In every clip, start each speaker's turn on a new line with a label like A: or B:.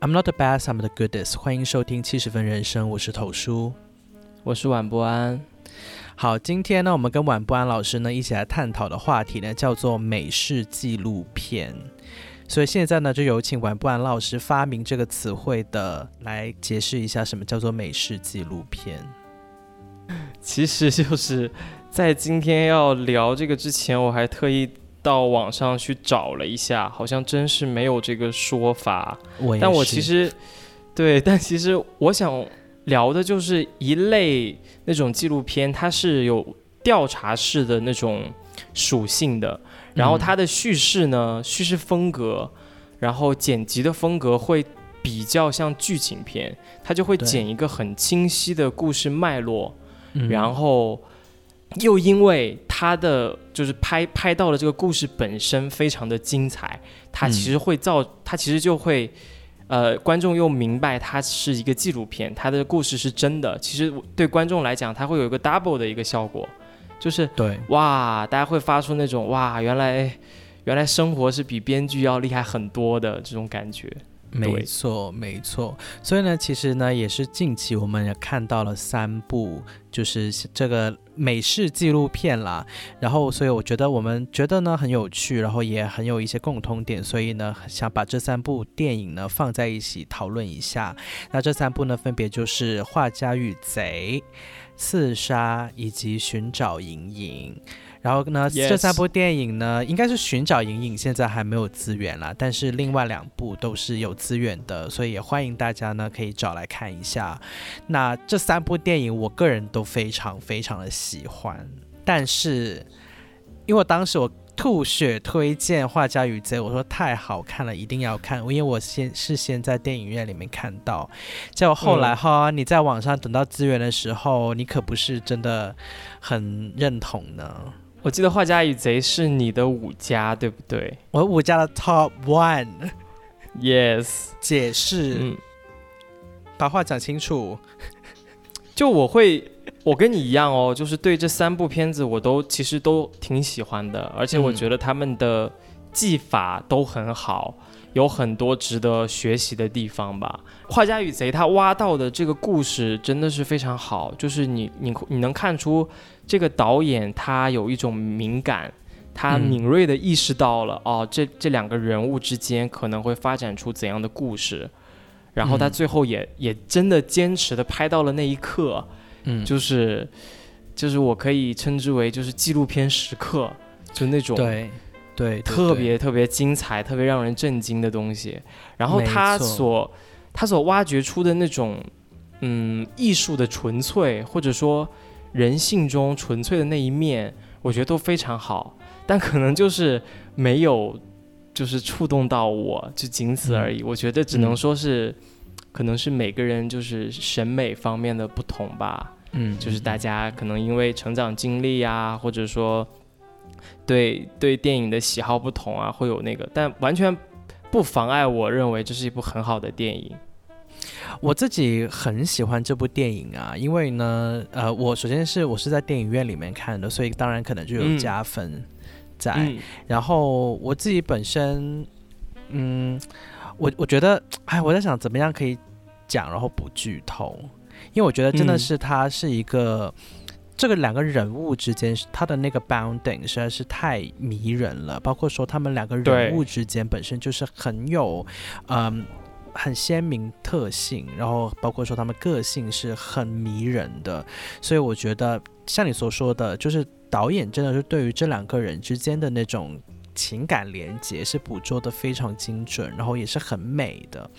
A: I'm not the best, I'm the goodest。欢迎收听七十分人生，我是头叔，
B: 我是晚不安。
A: 好，今天呢，我们跟晚不安老师呢一起来探讨的话题呢，叫做美式纪录片。所以现在呢，就有请晚不安老师发明这个词汇的来解释一下，什么叫做美式纪录片。
B: 其实就是在今天要聊这个之前，我还特意。到网上去找了一下，好像真是没有这个说法。但我其实，对，但其实我想聊的就是一类那种纪录片，它是有调查式的那种属性的，然后它的叙事呢，叙事风格，然后剪辑的风格会比较像剧情片，它就会剪一个很清晰的故事脉络，然后。又因为他的就是拍拍到了这个故事本身非常的精彩，他其实会造，他其实就会，呃，观众又明白它是一个纪录片，他的故事是真的。其实对观众来讲，它会有一个 double 的一个效果，就是
A: 对
B: 哇，大家会发出那种哇，原来原来生活是比编剧要厉害很多的这种感觉。
A: 没错，没错。所以呢，其实呢，也是近期我们也看到了三部，就是这个美式纪录片啦。然后，所以我觉得我们觉得呢很有趣，然后也很有一些共通点，所以呢，想把这三部电影呢放在一起讨论一下。那这三部呢，分别就是《画家与贼》、《刺杀》以及《寻找莹莹》。然后呢，这三部电影呢，应该是寻找莹莹，现在还没有资源啦，但是另外两部都是有资源的，所以也欢迎大家呢可以找来看一下。那这三部电影，我个人都非常非常的喜欢，但是因为当时我吐血推荐《画家与贼》，我说太好看了，一定要看，因为我先是先在电影院里面看到，结果后来哈，你在网上等到资源的时候，你可不是真的很认同呢。
B: 我记得《画家与贼》是你的五家，对不对？
A: 我五家的 Top One。
B: Yes，
A: 解释，嗯，把话讲清楚。
B: 就我会，我跟你一样哦，就是对这三部片子我都其实都挺喜欢的，而且我觉得他们的技法都很好，有很多值得学习的地方吧。《画家与贼》他挖到的这个故事真的是非常好，就是你你你能看出。这个导演他有一种敏感，他敏锐地意识到了哦，这这两个人物之间可能会发展出怎样的故事，然后他最后也也真的坚持的拍到了那一刻，嗯，就是就是我可以称之为就是纪录片时刻，就那种
A: 对对
B: 特别特别精彩、特别让人震惊的东西，然后他所他所挖掘出的那种嗯艺术的纯粹，或者说。人性中纯粹的那一面，我觉得都非常好，但可能就是没有，就是触动到我，就仅此而已。我觉得只能说是，可能是每个人就是审美方面的不同吧。嗯，就是大家可能因为成长经历啊，或者说对对电影的喜好不同啊，会有那个，但完全不妨碍我认为这是一部很好的电影。
A: 我自己很喜欢这部电影啊，因为呢，呃，我首先是我是在电影院里面看的，所以当然可能就有加分在。然后我自己本身，嗯，我我觉得，哎，我在想怎么样可以讲，然后不剧透，因为我觉得真的是他是一个这个两个人物之间他的那个 bounding 实在是太迷人了，包括说他们两个人物之间本身就是很有，嗯。很鲜明特性，然后包括说他们个性是很迷人的，所以我觉得像你所说的，就是导演真的是对于这两个人之间的那种情感连接是捕捉的非常精准，然后也是很美的。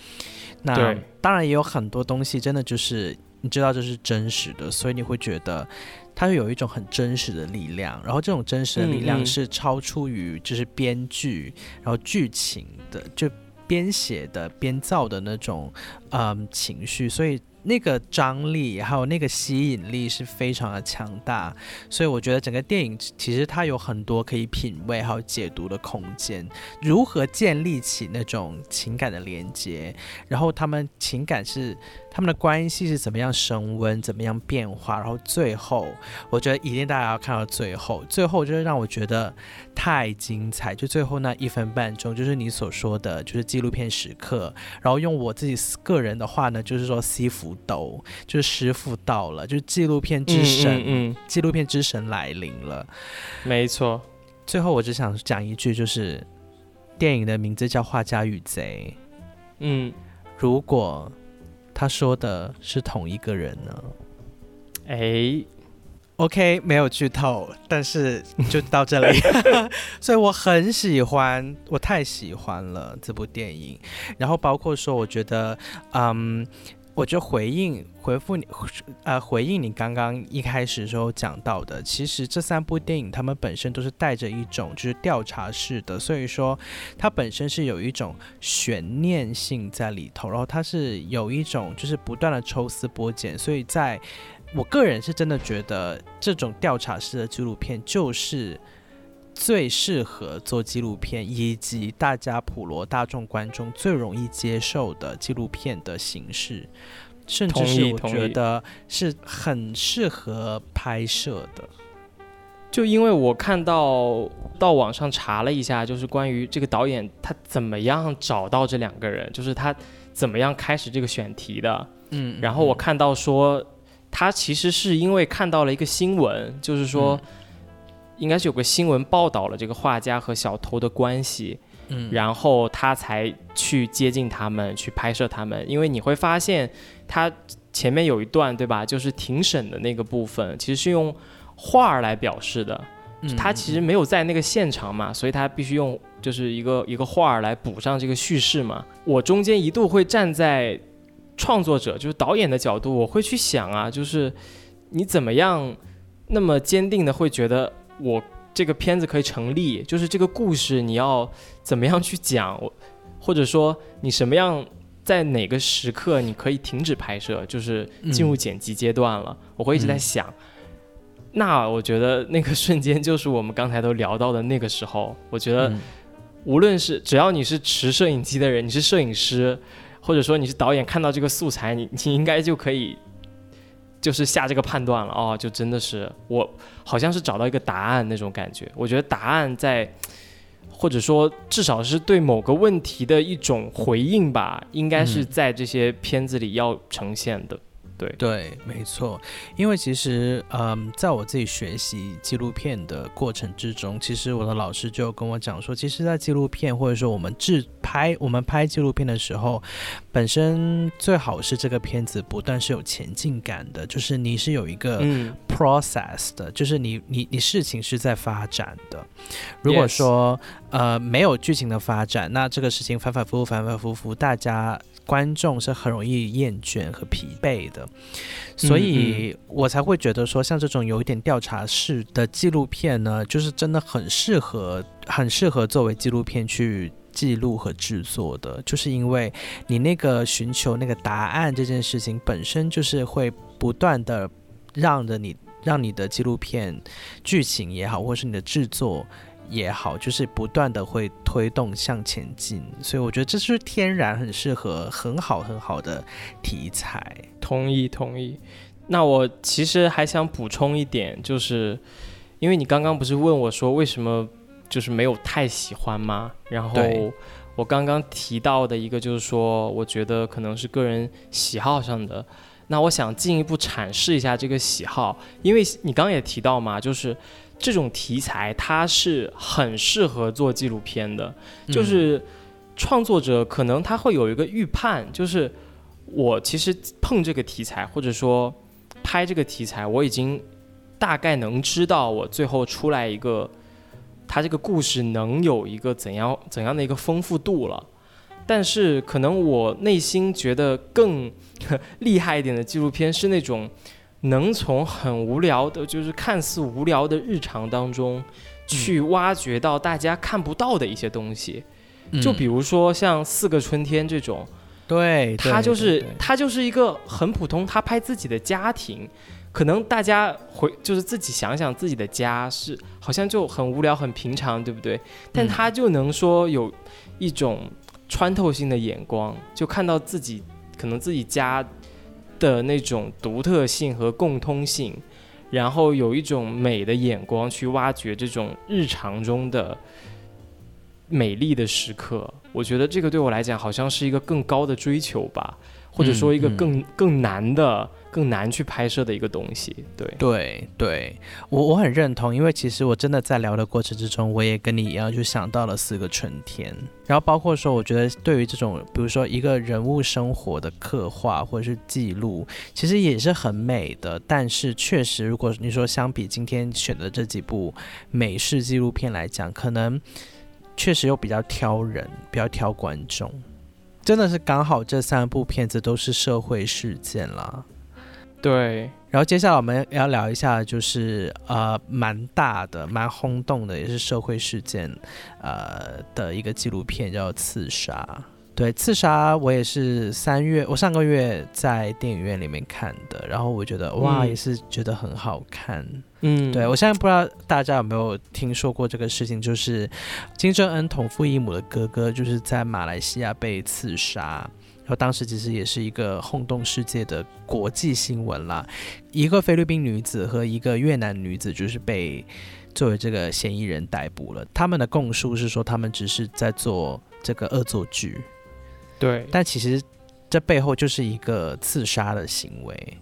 A: 那当然也有很多东西真的就是你知道这是真实的，所以你会觉得它是有一种很真实的力量，然后这种真实的力量是超出于就是编剧然后剧情的就。编写的、编造的那种，嗯，情绪，所以那个张力还有那个吸引力是非常的强大，所以我觉得整个电影其实它有很多可以品味还有解读的空间。如何建立起那种情感的连接，然后他们情感是他们的关系是怎么样升温，怎么样变化，然后最后我觉得一定大家要看到最后，最后就是让我觉得太精彩，就最后那一分半钟，就是你所说的就是纪录片时刻，然后用我自己个人的话呢，就是说西服。斗就是师傅到了，就是纪录片之神，嗯，纪录片之神来临了，
B: 没错。
A: 最后我只想讲一句，就是电影的名字叫《画家与贼》，嗯，如果他说的是同一个人呢？哎，OK，没有剧透，但是就到这里，所以我很喜欢，我太喜欢了这部电影。然后包括说，我觉得，嗯。我就回应回复你，呃，回应你刚刚一开始时候讲到的，其实这三部电影他们本身都是带着一种就是调查式的，所以说它本身是有一种悬念性在里头，然后它是有一种就是不断的抽丝剥茧，所以在我个人是真的觉得这种调查式的纪录片就是。最适合做纪录片，以及大家普罗大众观众最容易接受的纪录片的形式，甚至是我觉得是很适合拍摄的。
B: 就因为我看到到网上查了一下，就是关于这个导演他怎么样找到这两个人，就是他怎么样开始这个选题的。嗯，然后我看到说他其实是因为看到了一个新闻，就是说。应该是有个新闻报道了这个画家和小偷的关系，嗯，然后他才去接近他们，去拍摄他们。因为你会发现，他前面有一段，对吧？就是庭审的那个部分，其实是用画儿来表示的。他其实没有在那个现场嘛，所以他必须用就是一个一个画儿来补上这个叙事嘛。我中间一度会站在创作者，就是导演的角度，我会去想啊，就是你怎么样那么坚定的会觉得。我这个片子可以成立，就是这个故事你要怎么样去讲，或者说你什么样在哪个时刻你可以停止拍摄，就是进入剪辑阶段了。我会一直在想，那我觉得那个瞬间就是我们刚才都聊到的那个时候。我觉得无论是只要你是持摄影机的人，你是摄影师，或者说你是导演，看到这个素材，你你应该就可以。就是下这个判断了哦，就真的是我好像是找到一个答案那种感觉。我觉得答案在，或者说至少是对某个问题的一种回应吧，应该是在这些片子里要呈现的。对
A: 对，没错，因为其实，嗯，在我自己学习纪录片的过程之中，其实我的老师就跟我讲说，其实，在纪录片或者说我们制拍我们拍纪录片的时候，本身最好是这个片子不断是有前进感的，就是你是有一个 process 的，就是你你你事情是在发展的。如果说呃没有剧情的发展，那这个事情反反复复反反复复，大家。观众是很容易厌倦和疲惫的，所以我才会觉得说，像这种有一点调查式的纪录片呢，就是真的很适合，很适合作为纪录片去记录和制作的，就是因为你那个寻求那个答案这件事情本身就是会不断的让着你，让你的纪录片剧情也好，或是你的制作。也好，就是不断的会推动向前进，所以我觉得这是天然很适合很好很好的题材。
B: 同意同意。那我其实还想补充一点，就是因为你刚刚不是问我说为什么就是没有太喜欢吗？然后我刚刚提到的一个就是说，我觉得可能是个人喜好上的。那我想进一步阐释一下这个喜好，因为你刚刚也提到嘛，就是。这种题材它是很适合做纪录片的，就是创作者可能他会有一个预判，就是我其实碰这个题材或者说拍这个题材，我已经大概能知道我最后出来一个，他这个故事能有一个怎样怎样的一个丰富度了。但是可能我内心觉得更 厉害一点的纪录片是那种。能从很无聊的，就是看似无聊的日常当中，去挖掘到大家看不到的一些东西，就比如说像《四个春天》这种，
A: 对，
B: 他就是他就是一个很普通，他拍自己的家庭，可能大家回就是自己想想自己的家是好像就很无聊很平常，对不对？但他就能说有一种穿透性的眼光，就看到自己可能自己家的那种独特性和共通性，然后有一种美的眼光去挖掘这种日常中的。美丽的时刻，我觉得这个对我来讲好像是一个更高的追求吧，或者说一个更更难的、更难去拍摄的一个东西。对
A: 对对，我我很认同，因为其实我真的在聊的过程之中，我也跟你一样，就想到了四个春天。然后包括说，我觉得对于这种，比如说一个人物生活的刻画或者是记录，其实也是很美的。但是确实，如果你说相比今天选的这几部美式纪录片来讲，可能。确实又比较挑人，比较挑观众，真的是刚好这三部片子都是社会事件了。
B: 对，
A: 然后接下来我们要聊一下，就是呃蛮大的、蛮轰动的，也是社会事件，呃的一个纪录片，叫《刺杀》。对，刺杀我也是三月，我上个月在电影院里面看的，然后我觉得哇，也是觉得很好看。嗯，对我现在不知道大家有没有听说过这个事情，就是金正恩同父异母的哥哥，就是在马来西亚被刺杀，然后当时其实也是一个轰动世界的国际新闻啦。一个菲律宾女子和一个越南女子就是被作为这个嫌疑人逮捕了，他们的供述是说他们只是在做这个恶作剧。
B: 对，
A: 但其实这背后就是一个刺杀的行为，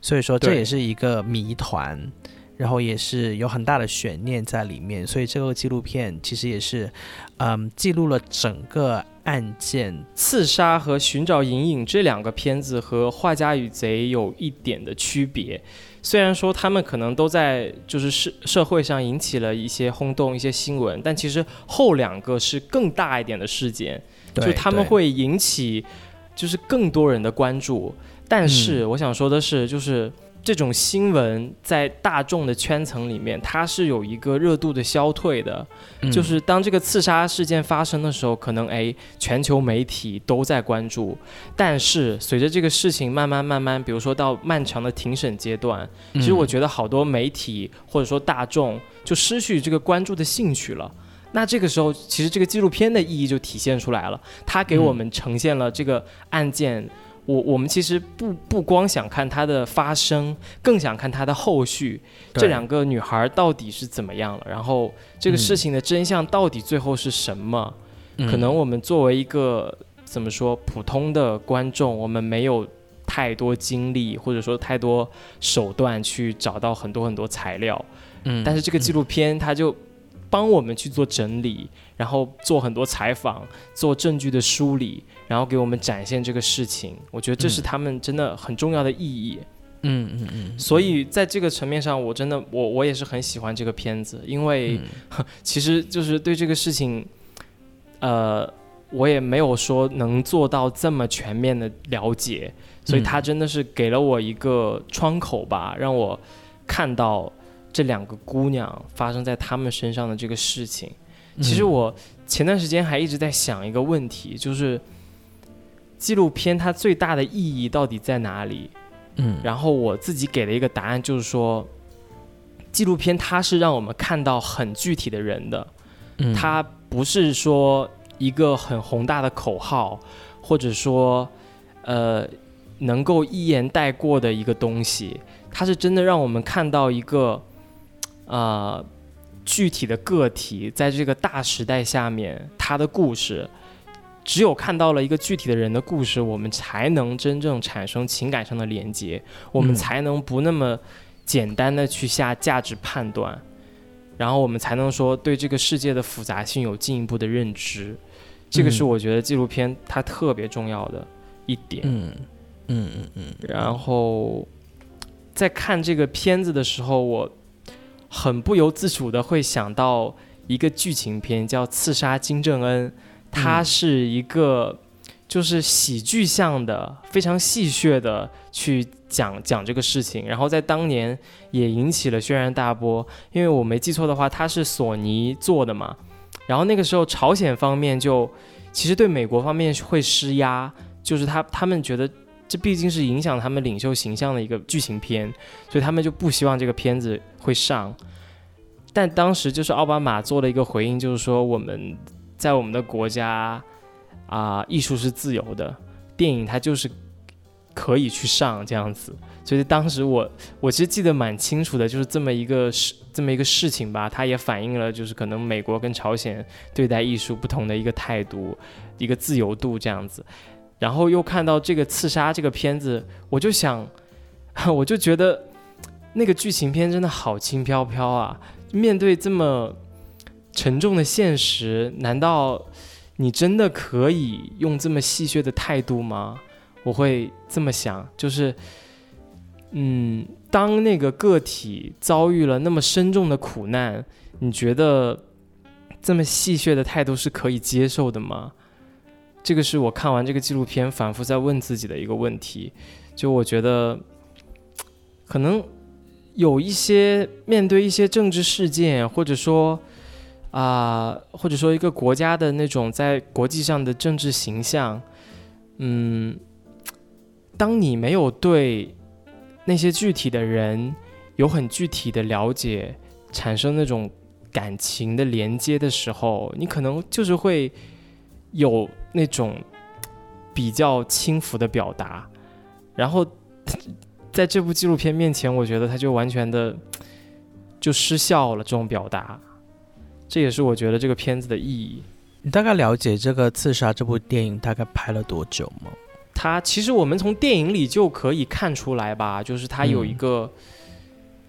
A: 所以说这也是一个谜团，然后也是有很大的悬念在里面。所以这个纪录片其实也是，嗯，记录了整个案件。
B: 刺杀和寻找隐隐这两个片子和《画家与贼》有一点的区别，虽然说他们可能都在就是社社会上引起了一些轰动、一些新闻，但其实后两个是更大一点的事件。就他们会引起，就是更多人的关注。但是我想说的是，就是这种新闻在大众的圈层里面，它是有一个热度的消退的。就是当这个刺杀事件发生的时候，可能哎，全球媒体都在关注。但是随着这个事情慢慢慢慢，比如说到漫长的庭审阶段，其实我觉得好多媒体或者说大众就失去这个关注的兴趣了。那这个时候，其实这个纪录片的意义就体现出来了。它给我们呈现了这个案件，我我们其实不不光想看它的发生，更想看它的后续。这两个女孩到底是怎么样了？然后这个事情的真相到底最后是什么？可能我们作为一个怎么说普通的观众，我们没有太多精力，或者说太多手段去找到很多很多材料。嗯，但是这个纪录片它就。帮我们去做整理，然后做很多采访，做证据的梳理，然后给我们展现这个事情。我觉得这是他们真的很重要的意义。嗯嗯嗯。所以在这个层面上，我真的我我也是很喜欢这个片子，因为 其实就是对这个事情，呃，我也没有说能做到这么全面的了解，所以他真的是给了我一个窗口吧，让我看到。这两个姑娘发生在他们身上的这个事情，其实我前段时间还一直在想一个问题，就是纪录片它最大的意义到底在哪里？嗯，然后我自己给了一个答案，就是说，纪录片它是让我们看到很具体的人的，它不是说一个很宏大的口号，或者说呃能够一言带过的一个东西，它是真的让我们看到一个。呃，具体的个体在这个大时代下面，他的故事，只有看到了一个具体的人的故事，我们才能真正产生情感上的连接，我们才能不那么简单的去下价值判断，然后我们才能说对这个世界的复杂性有进一步的认知。这个是我觉得纪录片它特别重要的一点。嗯嗯嗯嗯。然后在看这个片子的时候，我。很不由自主的会想到一个剧情片，叫《刺杀金正恩》，它是一个就是喜剧向的，非常戏谑的去讲讲这个事情，然后在当年也引起了轩然大波。因为我没记错的话，它是索尼做的嘛，然后那个时候朝鲜方面就其实对美国方面会施压。就是他他们觉得这毕竟是影响他们领袖形象的一个剧情片，所以他们就不希望这个片子会上。但当时就是奥巴马做了一个回应，就是说我们在我们的国家啊，艺术是自由的，电影它就是可以去上这样子。所以当时我我其实记得蛮清楚的，就是这么一个事这么一个事情吧，它也反映了就是可能美国跟朝鲜对待艺术不同的一个态度，一个自由度这样子。然后又看到这个刺杀这个片子，我就想，我就觉得那个剧情片真的好轻飘飘啊！面对这么沉重的现实，难道你真的可以用这么戏谑的态度吗？我会这么想，就是，嗯，当那个个体遭遇了那么深重的苦难，你觉得这么戏谑的态度是可以接受的吗？这个是我看完这个纪录片反复在问自己的一个问题。就我觉得，可能。有一些面对一些政治事件，或者说啊，或者说一个国家的那种在国际上的政治形象，嗯，当你没有对那些具体的人有很具体的了解，产生那种感情的连接的时候，你可能就是会有那种比较轻浮的表达，然后。在这部纪录片面前，我觉得他就完全的就失效了。这种表达，这也是我觉得这个片子的意义。
A: 你大概了解这个《刺杀》这部电影大概拍了多久吗？
B: 它其实我们从电影里就可以看出来吧，就是它有一个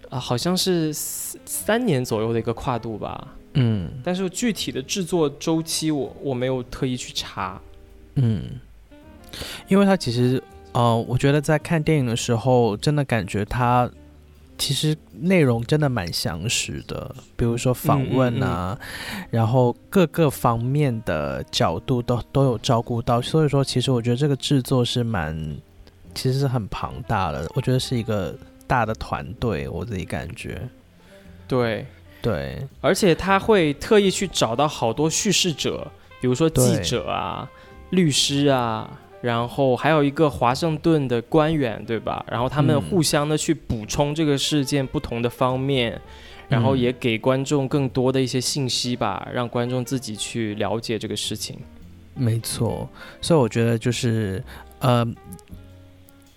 B: 啊，好像是三年左右的一个跨度吧。
A: 嗯，
B: 但是具体的制作周期，我我没有特意去查。
A: 嗯，因为它其实。哦，我觉得在看电影的时候，真的感觉它其实内容真的蛮详实的，比如说访问啊，然后各个方面的角度都都有照顾到，所以说其实我觉得这个制作是蛮，其实是很庞大的，我觉得是一个大的团队，我自己感觉。
B: 对
A: 对，
B: 而且他会特意去找到好多叙事者，比如说记者啊、律师啊。然后还有一个华盛顿的官员，对吧？然后他们互相的去补充这个事件不同的方面，然后也给观众更多的一些信息吧，让观众自己去了解这个事情。
A: 没错，所以我觉得就是，呃。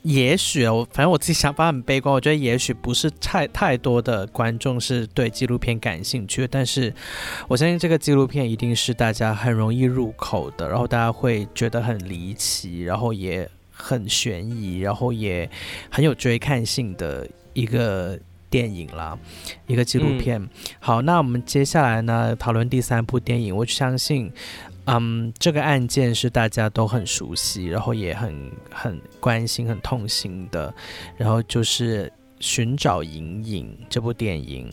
A: 也许我反正我自己想法很悲观，我觉得也许不是太太多的观众是对纪录片感兴趣，但是我相信这个纪录片一定是大家很容易入口的，然后大家会觉得很离奇，然后也很悬疑，然后也很有追看性的一个电影啦，一个纪录片。好，那我们接下来呢讨论第三部电影，我相信。嗯，这个案件是大家都很熟悉，然后也很很关心、很痛心的。然后就是《寻找隐隐》这部电影，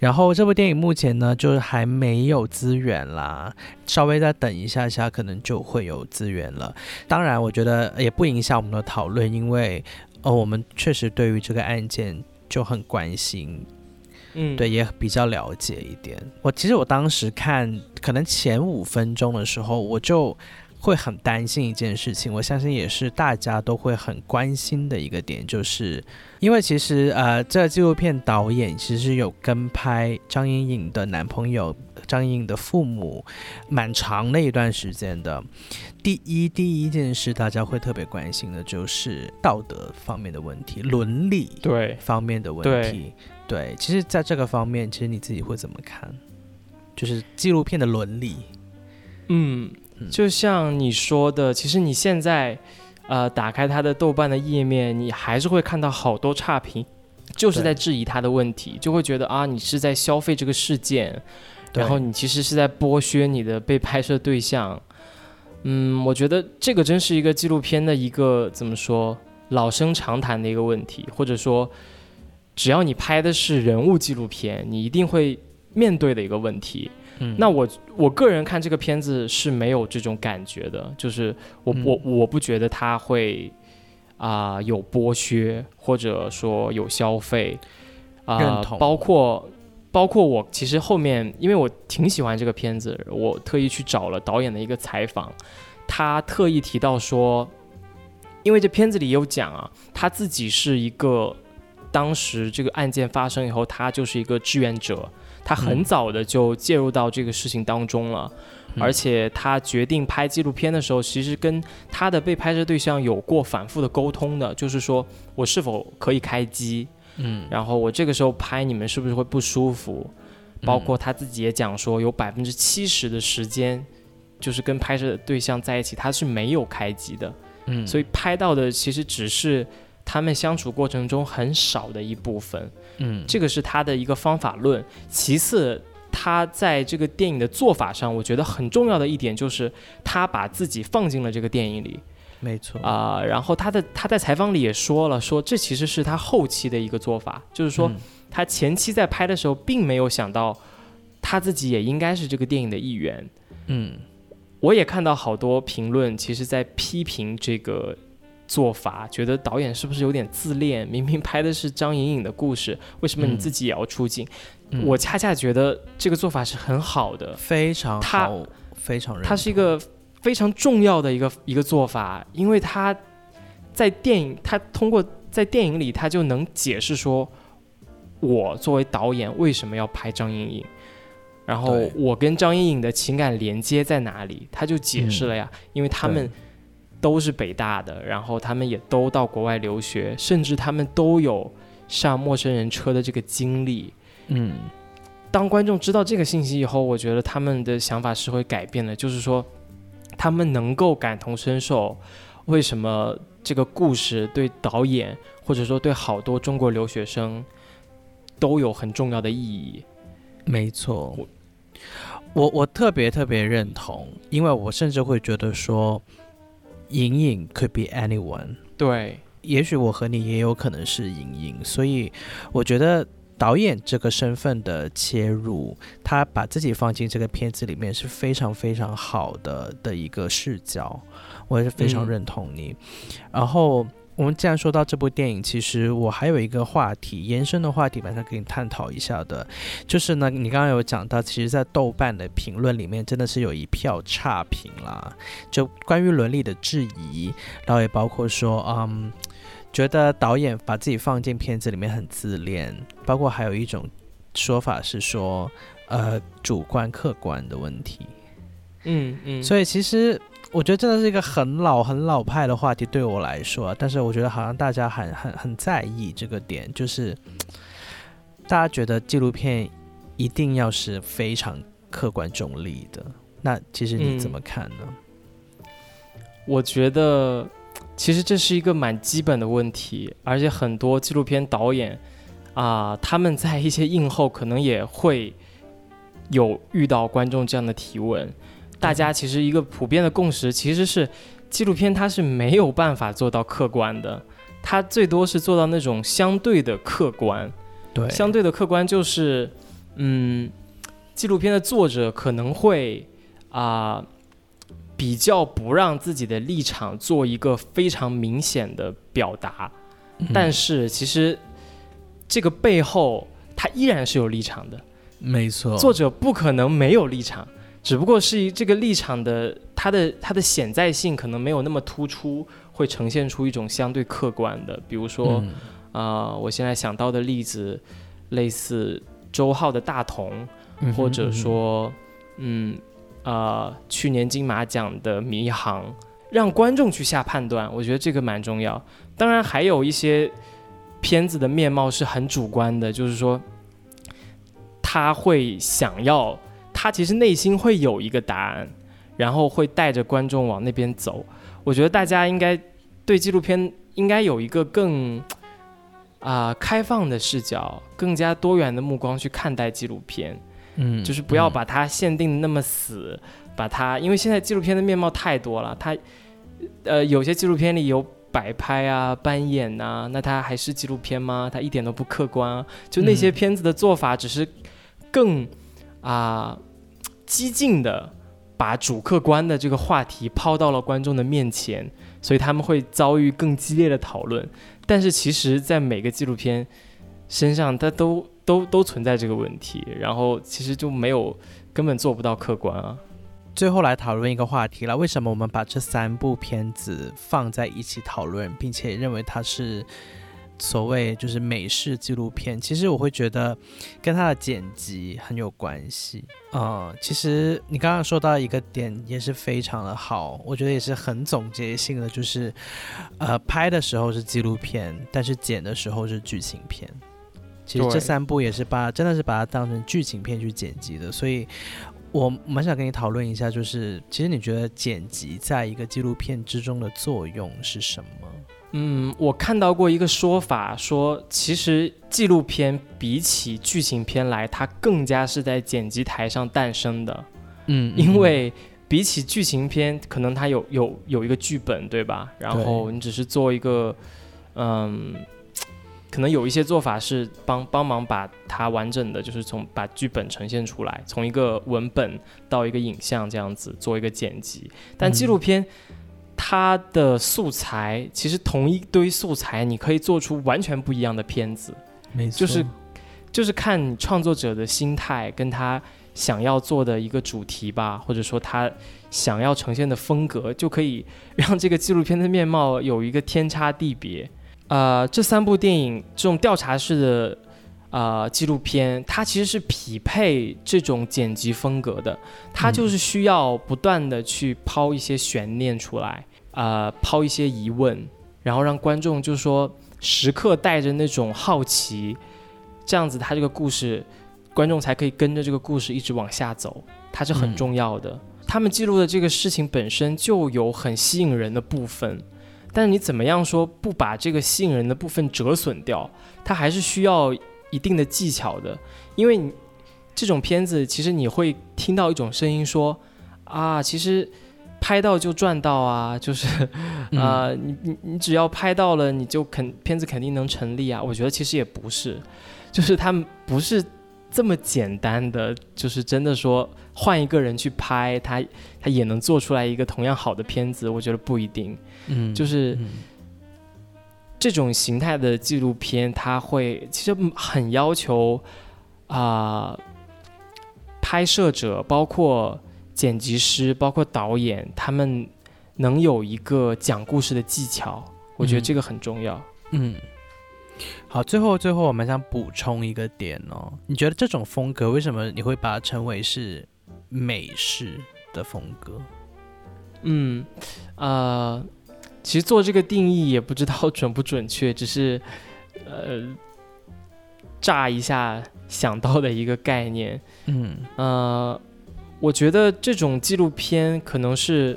A: 然后这部电影目前呢，就是还没有资源啦，稍微再等一下下，可能就会有资源了。当然，我觉得也不影响我们的讨论，因为呃，我们确实对于这个案件就很关心。
B: 嗯，
A: 对，也比较了解一点。我其实我当时看，可能前五分钟的时候，我就会很担心一件事情。我相信也是大家都会很关心的一个点，就是因为其实呃，这个纪录片导演其实有跟拍张颖颖的男朋友张颖颖的父母蛮长的一段时间的。第一，第一件事大家会特别关心的就是道德方面的问题，伦理
B: 对
A: 方面的问题。对，其实，在这个方面，其实你自己会怎么看？就是纪录片的伦理。
B: 嗯，就像你说的，其实你现在，呃，打开它的豆瓣的页面，你还是会看到好多差评，就是在质疑它的问题，就会觉得啊，你是在消费这个事件，然后你其实是在剥削你的被拍摄对象。嗯，我觉得这个真是一个纪录片的一个怎么说老生常谈的一个问题，或者说。只要你拍的是人物纪录片，你一定会面对的一个问题。
A: 嗯，
B: 那我我个人看这个片子是没有这种感觉的，就是我我我不觉得他会啊有剥削或者说有消费啊，包括包括我其实后面因为我挺喜欢这个片子，我特意去找了导演的一个采访，他特意提到说，因为这片子里有讲啊，他自己是一个当时这个案件发生以后，他就是一个志愿者，他很早的就介入到这个事情当中了。而且他决定拍纪录片的时候，其实跟他的被拍摄对象有过反复的沟通的，就是说我是否可以开机，嗯，然后我这个时候拍你们是不是会不舒服？包括他自己也讲说，有百分之七十的时间，就是跟拍摄对象在一起，他是没有开机的，嗯，所以拍到的其实只是他们相处过程中很少的一部分，嗯，这个是他的一个方法论。其次。他在这个电影的做法上，我觉得很重要的一点就是他把自己放进了这个电影里，
A: 没错
B: 啊。然后他的他在采访里也说了，说这其实是他后期的一个做法，就是说他前期在拍的时候并没有想到他自己也应该是这个电影的一员。嗯，我也看到好多评论，其实在批评这个做法，觉得导演是不是有点自恋？明明拍的是张颖颖的故事，为什么你自己也要出镜？我恰恰觉得这个做法是很好的，
A: 非常好，非常。
B: 它是一个非常重要的一个一个做法，因为他在电影，他通过在电影里，他就能解释说，我作为导演为什么要拍张颖颖，然后我跟张颖颖的情感连接在哪里，他就解释了呀，因为他们都是北大的，然后他们也都到国外留学，甚至他们都有上陌生人车的这个经历。嗯，当观众知道这个信息以后，我觉得他们的想法是会改变的。就是说，他们能够感同身受，为什么这个故事对导演或者说对好多中国留学生都有很重要的意义？
A: 没错，我我特别特别认同，因为我甚至会觉得说，隐隐 could be anyone。
B: 对，
A: 也许我和你也有可能是隐隐，所以我觉得。导演这个身份的切入，他把自己放进这个片子里面是非常非常好的的一个视角，我也是非常认同你。然后我们既然说到这部电影，其实我还有一个话题延伸的话题，马上跟你探讨一下的，就是呢，你刚刚有讲到，其实，在豆瓣的评论里面，真的是有一票差评啦，就关于伦理的质疑，然后也包括说，嗯。觉得导演把自己放进片子里面很自恋，包括还有一种说法是说，呃，主观客观的问题。嗯嗯，所以其实我觉得真的是一个很老很老派的话题，对我来说，但是我觉得好像大家很很很在意这个点，就是大家觉得纪录片一定要是非常客观中立的。那其实你怎么看呢？
B: 我觉得。其实这是一个蛮基本的问题，而且很多纪录片导演啊，他们在一些映后可能也会有遇到观众这样的提问。大家其实一个普遍的共识其实是，纪录片它是没有办法做到客观的，它最多是做到那种相对的客观。
A: 对，
B: 相对的客观就是，嗯，纪录片的作者可能会啊。比较不让自己的立场做一个非常明显的表达，但是其实这个背后他依然是有立场的，
A: 没错，
B: 作者不可能没有立场，只不过是这个立场的它的它的潜在性可能没有那么突出，会呈现出一种相对客观的，比如说啊，我现在想到的例子，类似周浩的大同，或者说嗯。呃，去年金马奖的《迷航》，让观众去下判断，我觉得这个蛮重要。当然，还有一些片子的面貌是很主观的，就是说他会想要，他其实内心会有一个答案，然后会带着观众往那边走。我觉得大家应该对纪录片应该有一个更啊开放的视角，更加多元的目光去看待纪录片。嗯，就是不要把它限定那么死，把它，因为现在纪录片的面貌太多了，它，呃，有些纪录片里有摆拍啊、扮演呐，那它还是纪录片吗？它一点都不客观啊！就那些片子的做法，只是更啊激进的把主客观的这个话题抛到了观众的面前，所以他们会遭遇更激烈的讨论。但是其实，在每个纪录片身上，它都。都都存在这个问题，然后其实就没有根本做不到客观啊。
A: 最后来讨论一个话题了，为什么我们把这三部片子放在一起讨论，并且认为它是？所谓就是美式纪录片，其实我会觉得跟它的剪辑很有关系。呃，其实你刚刚说到一个点也是非常的好，我觉得也是很总结性的，就是呃拍的时候是纪录片，但是剪的时候是剧情片。其实这三部也是把真的是把它当成剧情片去剪辑的，所以我蛮想跟你讨论一下，就是其实你觉得剪辑在一个纪录片之中的作用是什么？
B: 嗯，我看到过一个说法，说其实纪录片比起剧情片来，它更加是在剪辑台上诞生的。
A: 嗯，
B: 因为比起剧情片，可能它有有有一个剧本，对吧？然后你只是做一个，嗯，可能有一些做法是帮帮忙把它完整的，就是从把剧本呈现出来，从一个文本到一个影像这样子做一个剪辑，但纪录片。它的素材其实同一堆素材，你可以做出完全不一样的片子。
A: 没错，
B: 就是就是看你创作者的心态，跟他想要做的一个主题吧，或者说他想要呈现的风格，就可以让这个纪录片的面貌有一个天差地别。呃，这三部电影这种调查式的呃纪录片，它其实是匹配这种剪辑风格的，它就是需要不断的去抛一些悬念出来。呃，抛一些疑问，然后让观众就是说时刻带着那种好奇，这样子他这个故事，观众才可以跟着这个故事一直往下走，它是很重要的。他们记录的这个事情本身就有很吸引人的部分，但是你怎么样说不把这个吸引人的部分折损掉，它还是需要一定的技巧的。因为你这种片子，其实你会听到一种声音说，啊，其实。拍到就赚到啊，就是，啊，你你你只要拍到了，你就肯片子肯定能成立啊。我觉得其实也不是，就是他们不是这么简单的，就是真的说换一个人去拍，他他也能做出来一个同样好的片子。我觉得不一定，
A: 嗯，
B: 就是这种形态的纪录片，它会其实很要求啊，拍摄者包括。剪辑师包括导演，他们能有一个讲故事的技巧，我觉得这个很重要。
A: 嗯，好，最后最后我们想补充一个点哦，你觉得这种风格为什么你会把它称为是美式的风格？
B: 嗯，呃，其实做这个定义也不知道准不准确，只是呃，乍一下想到的一个概念。
A: 嗯，
B: 呃。我觉得这种纪录片可能是，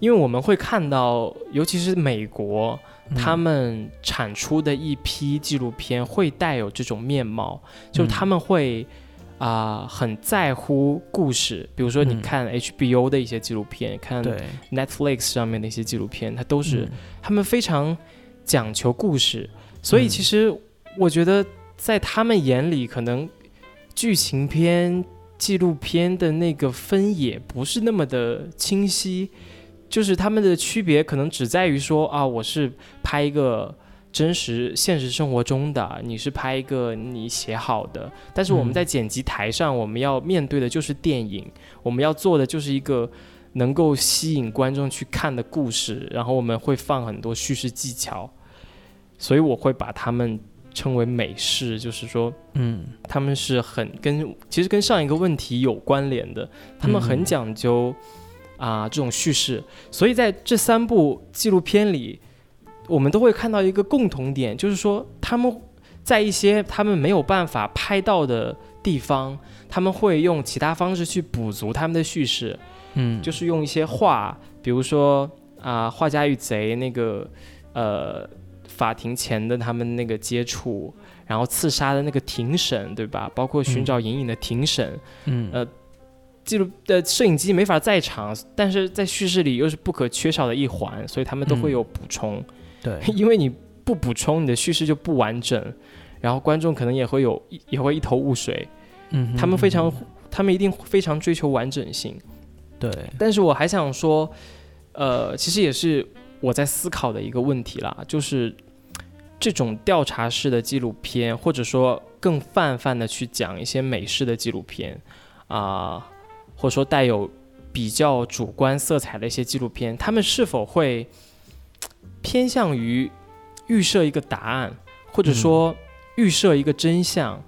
B: 因为我们会看到，尤其是美国，他们产出的一批纪录片会带有这种面貌，就是他们会啊很在乎故事。比如说，你看 HBO 的一些纪录片，看 Netflix 上面的一些纪录片，它都是他们非常讲求故事。所以，其实我觉得在他们眼里，可能剧情片。纪录片的那个分野不是那么的清晰，就是他们的区别可能只在于说啊，我是拍一个真实现实生活中的，你是拍一个你写好的，但是我们在剪辑台上，我们要面对的就是电影，我们要做的就是一个能够吸引观众去看的故事，然后我们会放很多叙事技巧，所以我会把他们。称为美式，就是说，
A: 嗯，
B: 他们是很跟其实跟上一个问题有关联的，他们很讲究啊这种叙事，所以在这三部纪录片里，我们都会看到一个共同点，就是说他们在一些他们没有办法拍到的地方，他们会用其他方式去补足他们的叙事，
A: 嗯，
B: 就是用一些画，比如说啊，画家与贼那个，呃。法庭前的他们那个接触，然后刺杀的那个庭审，对吧？包括寻找隐隐的庭审，
A: 嗯，
B: 呃，记录的摄影机没法在场，但是在叙事里又是不可缺少的一环，所以他们都会有补充。
A: 对，
B: 因为你不补充，你的叙事就不完整，然后观众可能也会有也会一头雾水。
A: 嗯，
B: 他们非常，他们一定非常追求完整性。
A: 对，
B: 但是我还想说，呃，其实也是我在思考的一个问题啦，就是。这种调查式的纪录片，或者说更泛泛的去讲一些美式的纪录片，啊，或者说带有比较主观色彩的一些纪录片，他们是否会偏向于预设一个答案，或者说预设一个真相，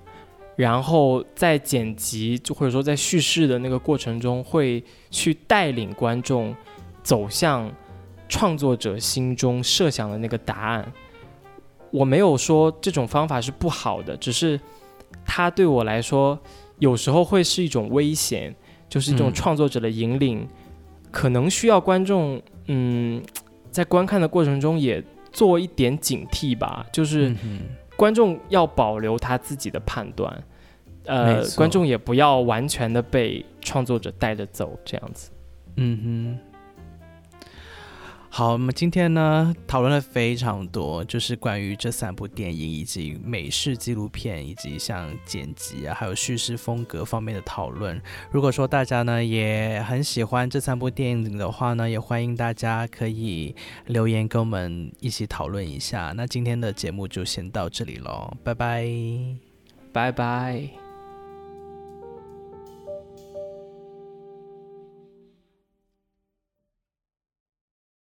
B: 然后在剪辑就或者说在叙事的那个过程中，会去带领观众走向创作者心中设想的那个答案。我没有说这种方法是不好的，只是它对我来说有时候会是一种危险。就是一种创作者的引领，可能需要观众，嗯，在观看的过程中也做一点警惕吧。就是观众要保留他自己的判断，呃，观众也不要完全的被创作者带着走，这样子。嗯哼。
A: 好，我们今天呢讨论了非常多，就是关于这三部电影以及美式纪录片以及像剪辑啊，还有叙事风格方面的讨论。如果说大家呢也很喜欢这三部电影的话呢，也欢迎大家可以留言跟我们一起讨论一下。那今天的节目就先到这里喽，拜拜，
B: 拜拜。